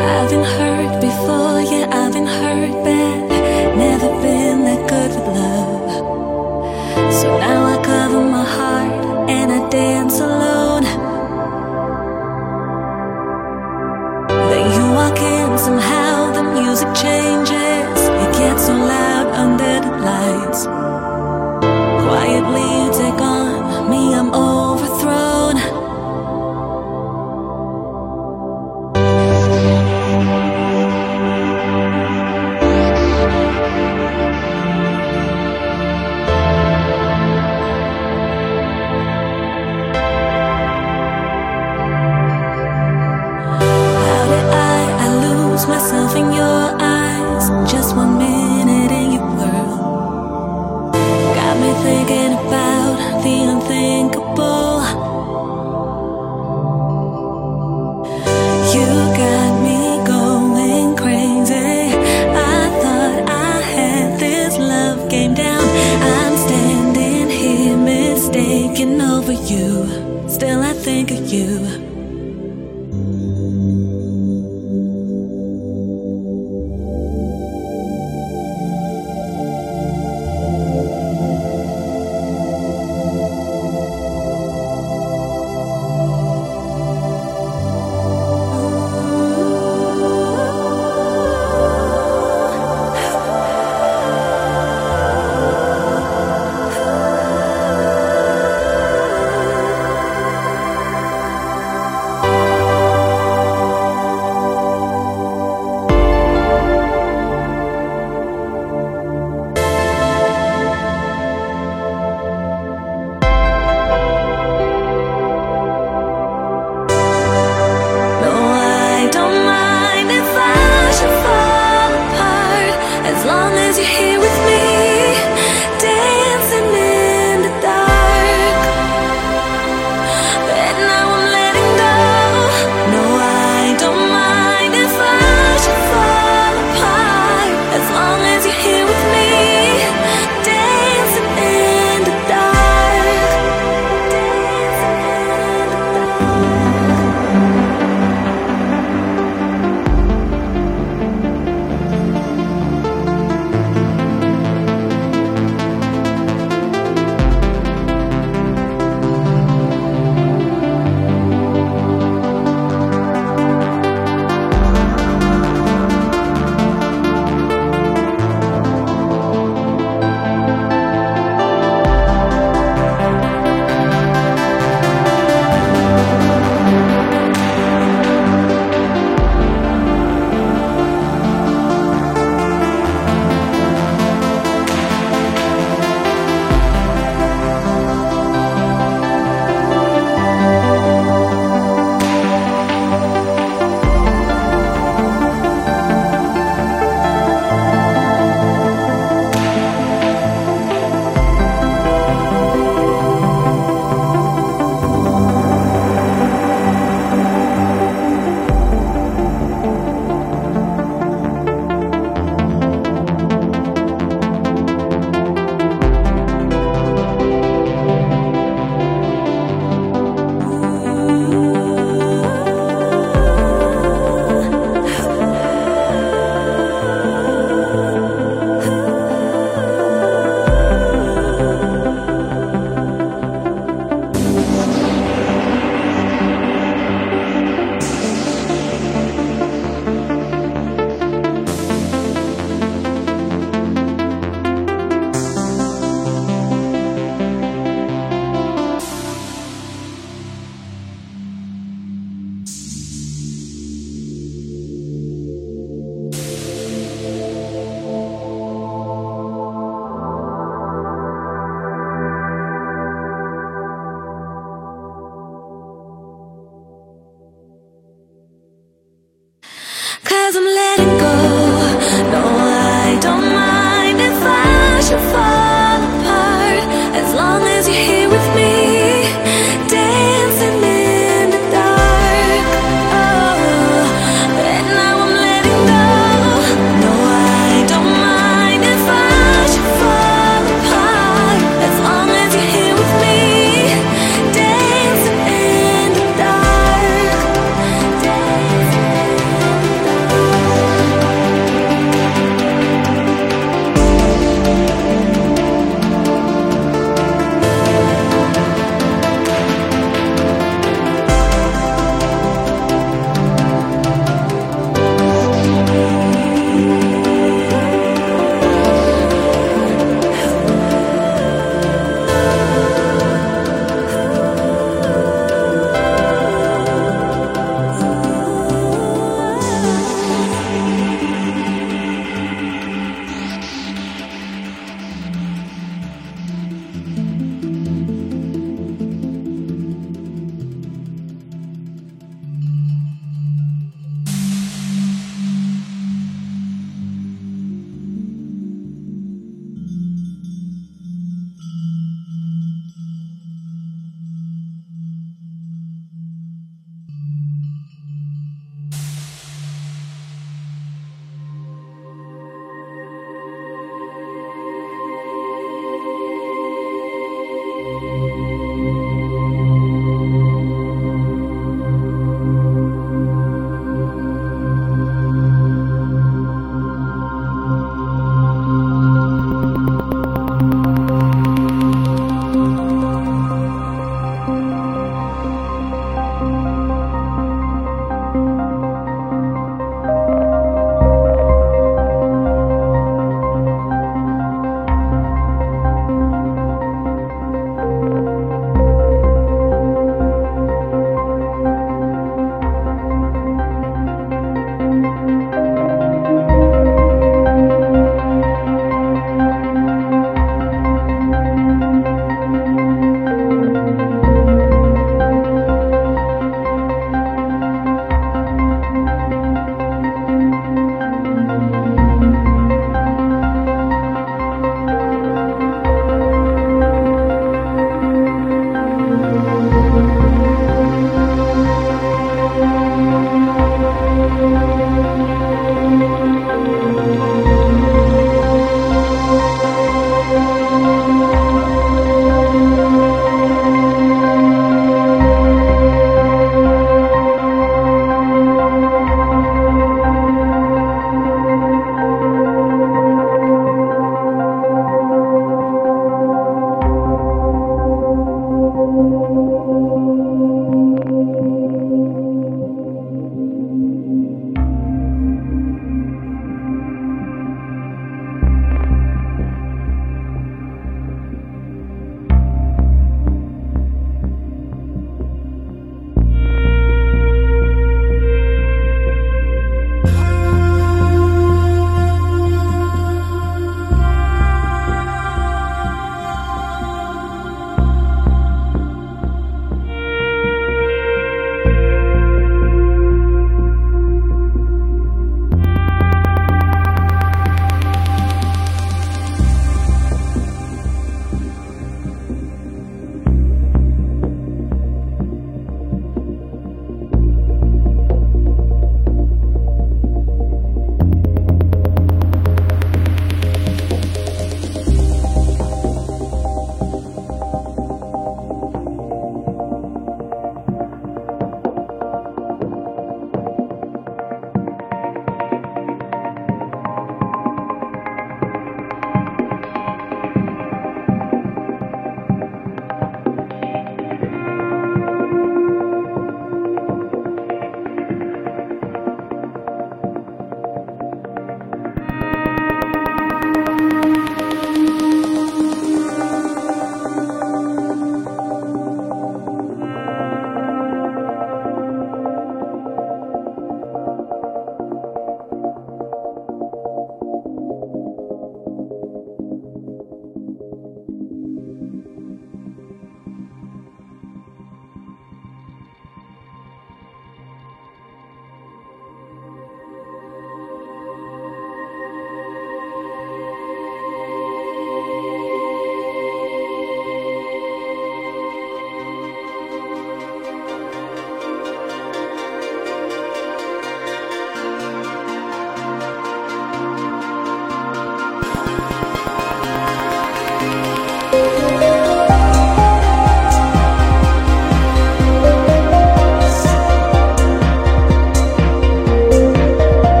I've been hurt before, yeah, I've been hurt bad. Never been that good with love. So now I cover my heart and I dance alone. Then you walk in somehow, the music changes. It gets so loud under the lights. Quietly you take on me, I'm old.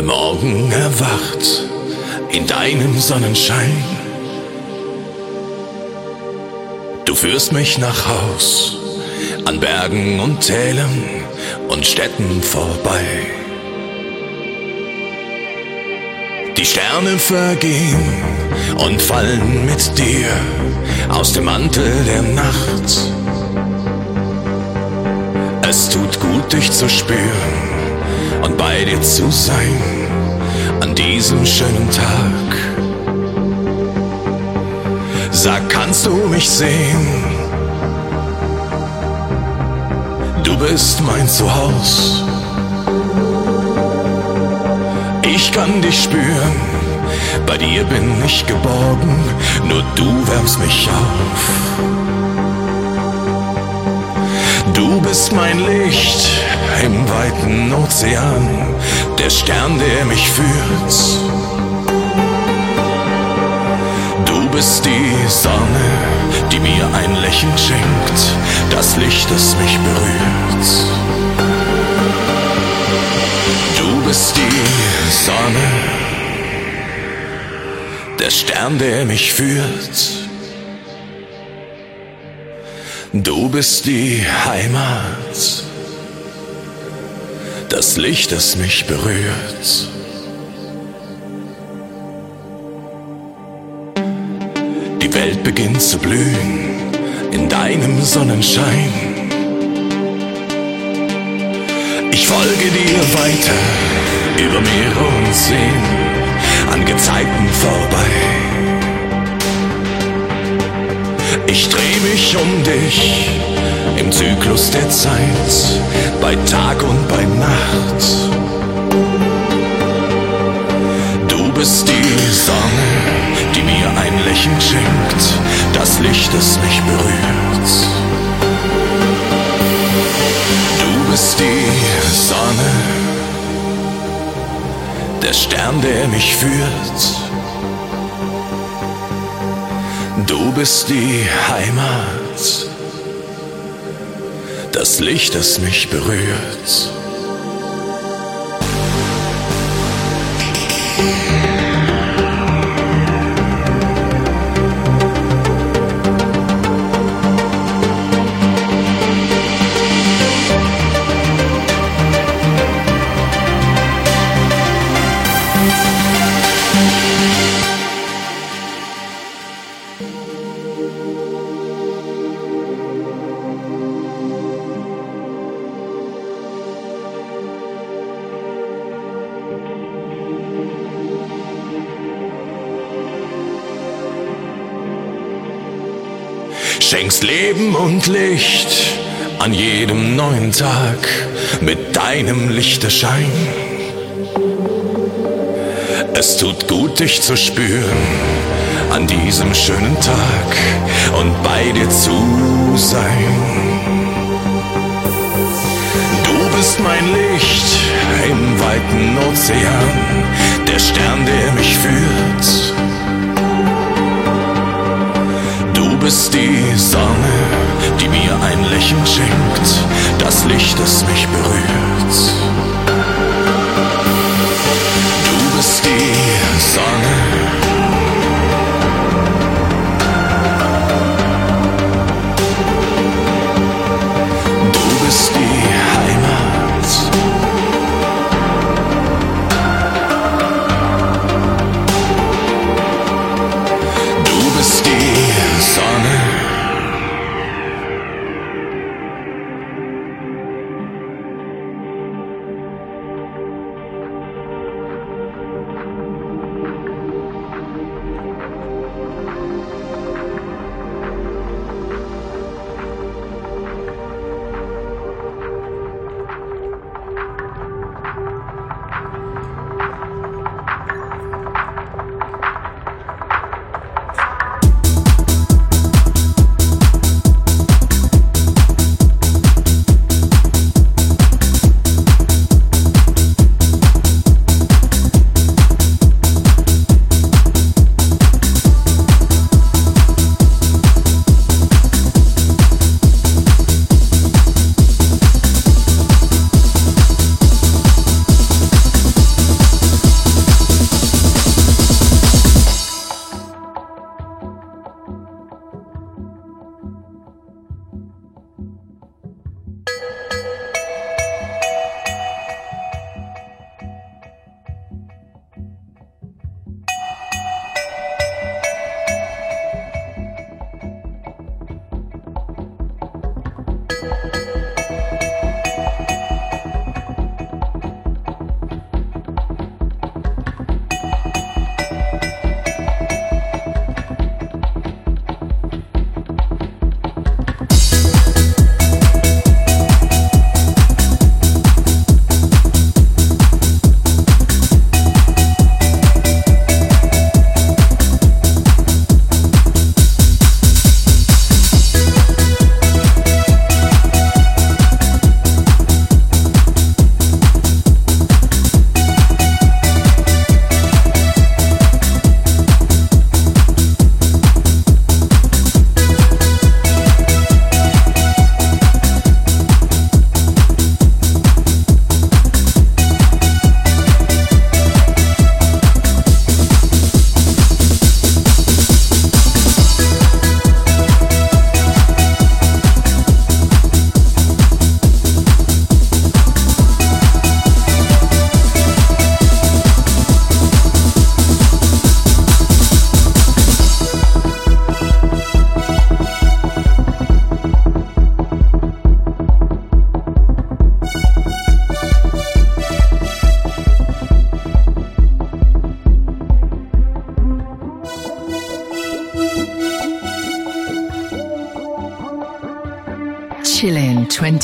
Der Morgen erwacht in deinem Sonnenschein. Du führst mich nach Haus, an Bergen und Tälern und Städten vorbei. Die Sterne vergehen und fallen mit dir aus dem Mantel der Nacht. Es tut gut, dich zu spüren und bei dir zu sein an diesem schönen Tag. Sag, kannst du mich sehen? Du bist mein Zuhause. Ich kann dich spüren, bei dir bin ich geborgen, nur du wärmst mich auf. Du bist mein Licht im weiten Ozean, der Stern, der mich führt. Du bist die Sonne, die mir ein Lächeln schenkt, das Licht, das mich berührt. Du bist die Sonne, der Stern, der mich führt. Du bist die Heimat, das Licht, das mich berührt. Die Welt beginnt zu blühen in deinem Sonnenschein. Ich folge dir weiter über Meere und Seen an Gezeiten vorbei. Ich dreh mich um dich Zyklus der Zeit, bei Tag und bei Nacht. Du bist die Sonne, die mir ein Lächeln schenkt, das Licht, das mich berührt. Du bist die Sonne, der Stern, der mich führt. Du bist die Heimat, das Licht, das mich berührt. Leben und Licht an jedem neuen Tag mit deinem Lichterschein. Es tut gut, dich zu spüren an diesem schönen Tag und bei dir zu sein. Du bist mein Licht im weiten Ozean, der Stern, der mich führt. Bist die Sonne, die mir ein Lächeln schenkt, das Licht, das mich berührt.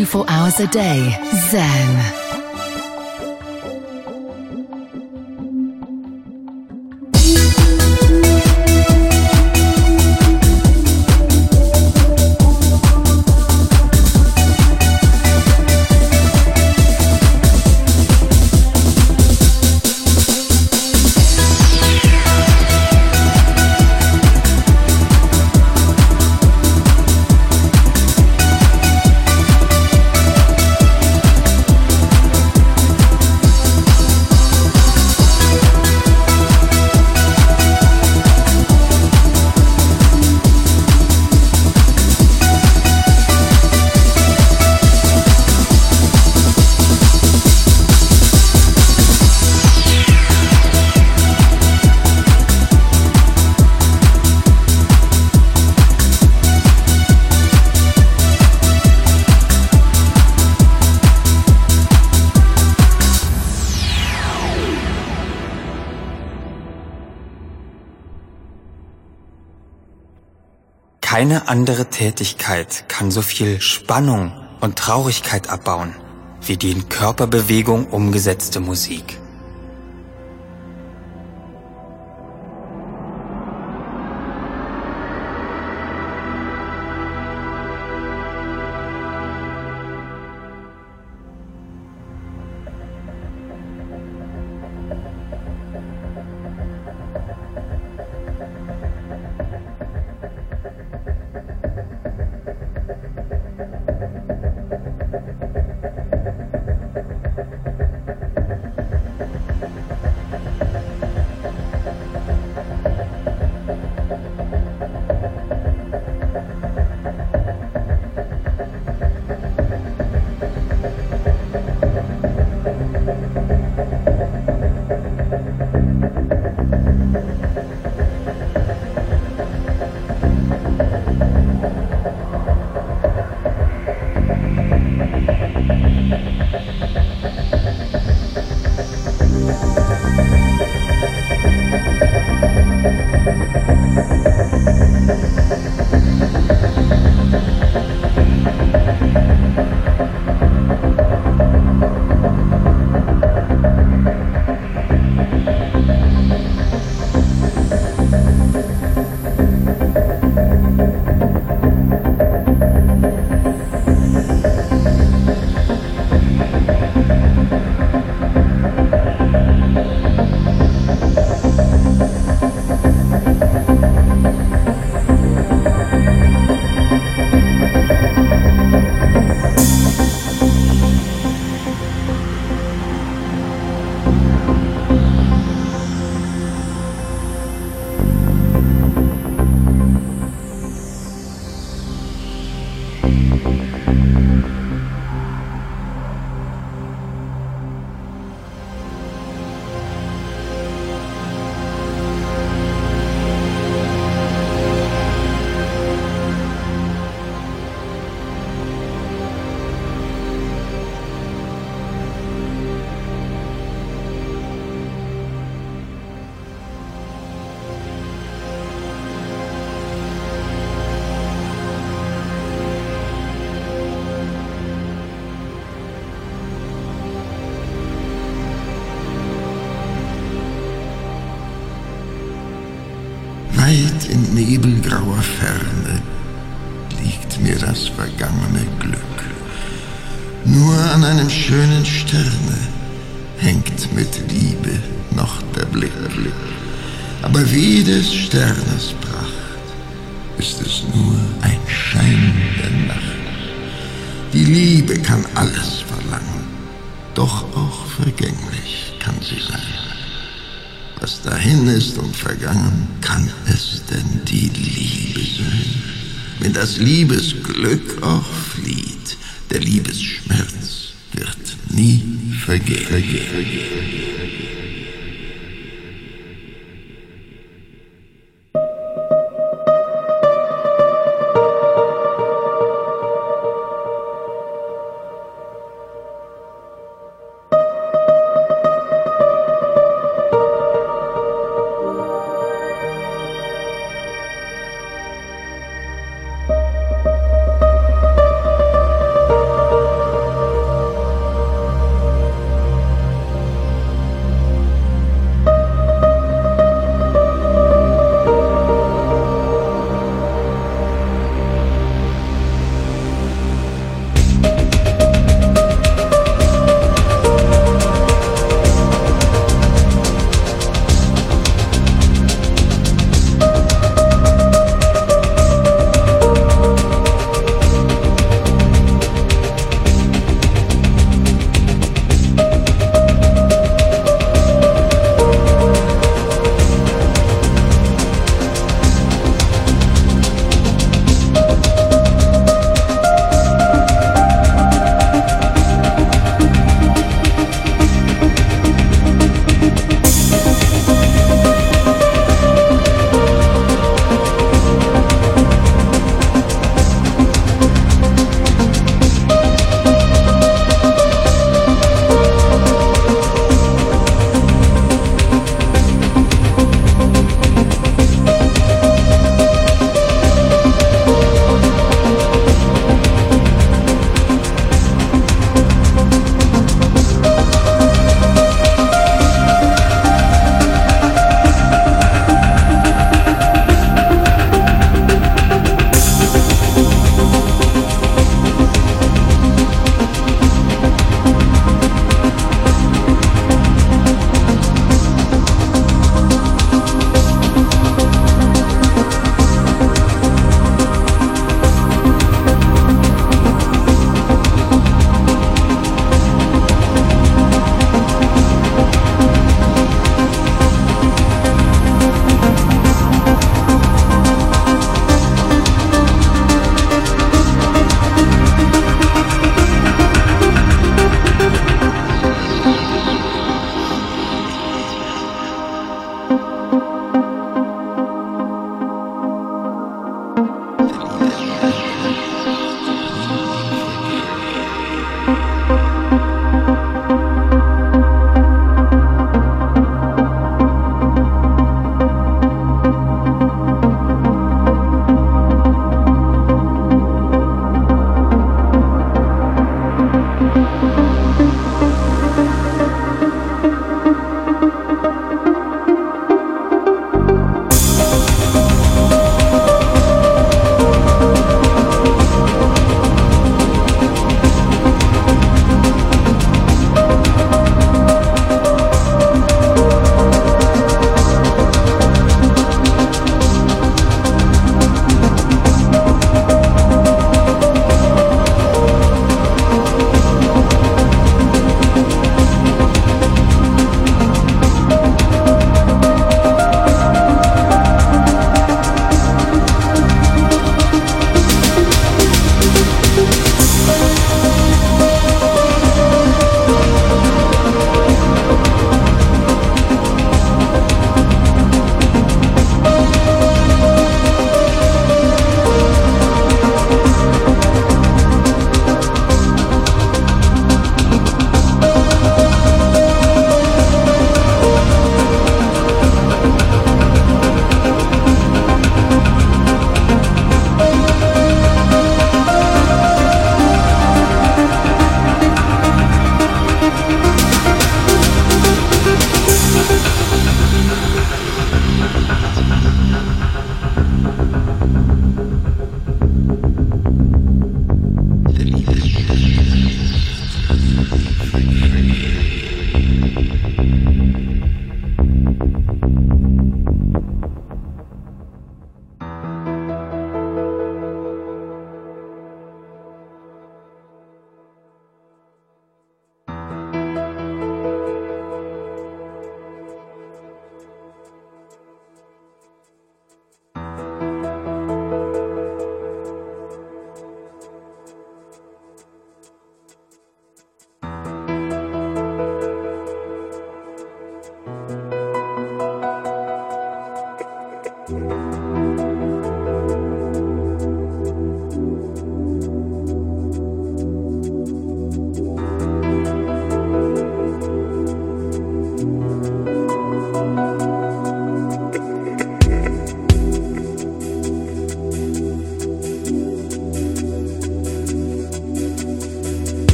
24 hours a day. Keine andere Tätigkeit kann so viel Spannung und Traurigkeit abbauen wie die in Körperbewegung umgesetzte Musik.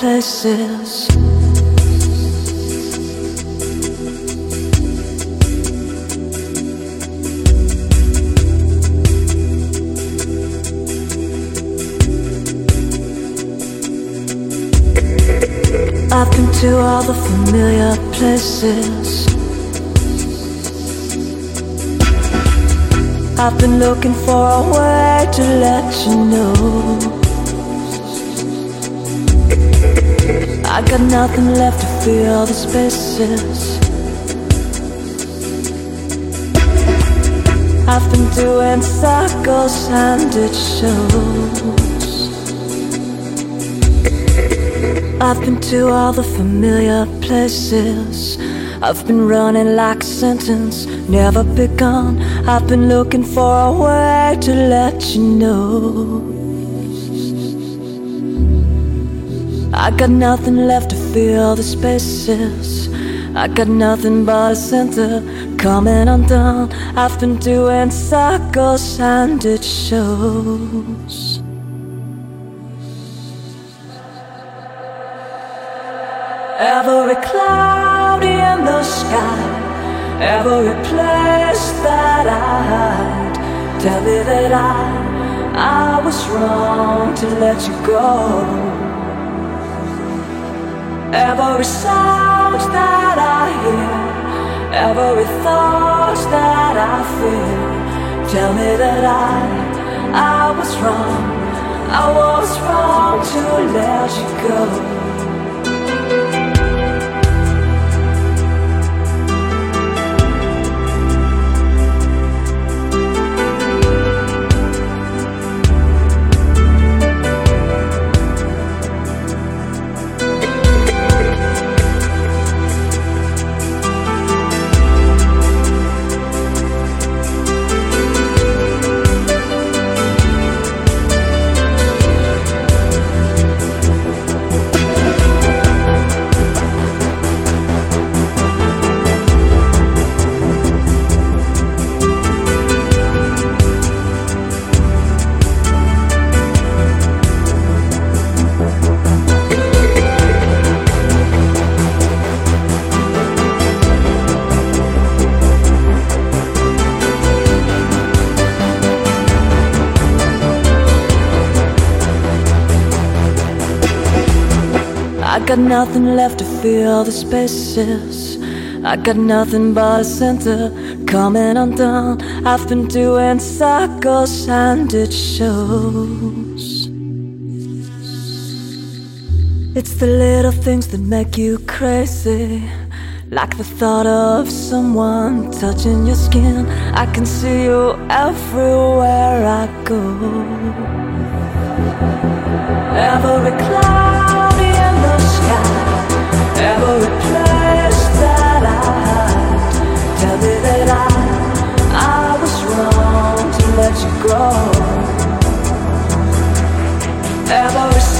Places. I've been to all the familiar places. I've been looking for a way to let you know. I got nothing left to fill the spaces. I've been doing circles and it shows. I've been to all the familiar places. I've been running like a sentence, never begun. I've been looking for a way to let you know. I got nothing left to fill the spaces. I got nothing but a center coming undone. I've been doing circles and it shows. Every cloud in the sky, every place that I hide, tell me that I, I was wrong to let you go. Every sound that I hear, every thought that I feel, tell me that I, I was wrong, I was wrong to let you go. Got nothing left to fill the spaces. I got nothing but a center coming undone. I've been doing circles and it shows. It's the little things that make you crazy. Like the thought of someone touching your skin. I can see you everywhere I go. Every cloud let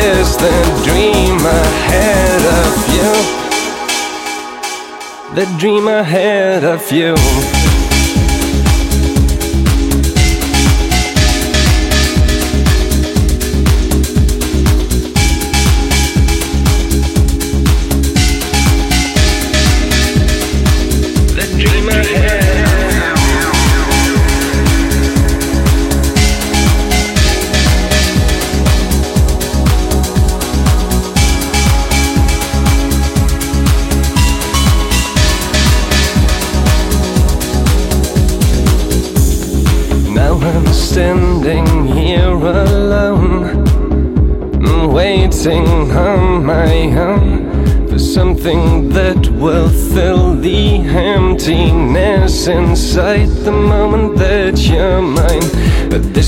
Is the dream ahead of you? The dream ahead of you.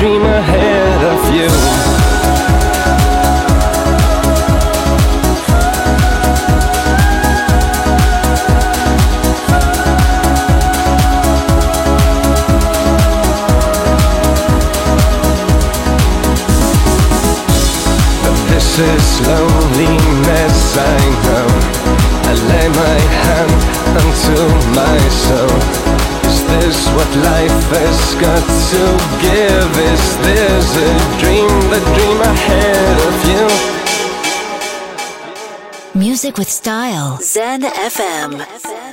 Dream ahead of you This is loneliness, I know. I lay my hand unto my soul. Is what life has got to give? Is this a dream, the dream ahead of you? Music with style. Zen FM.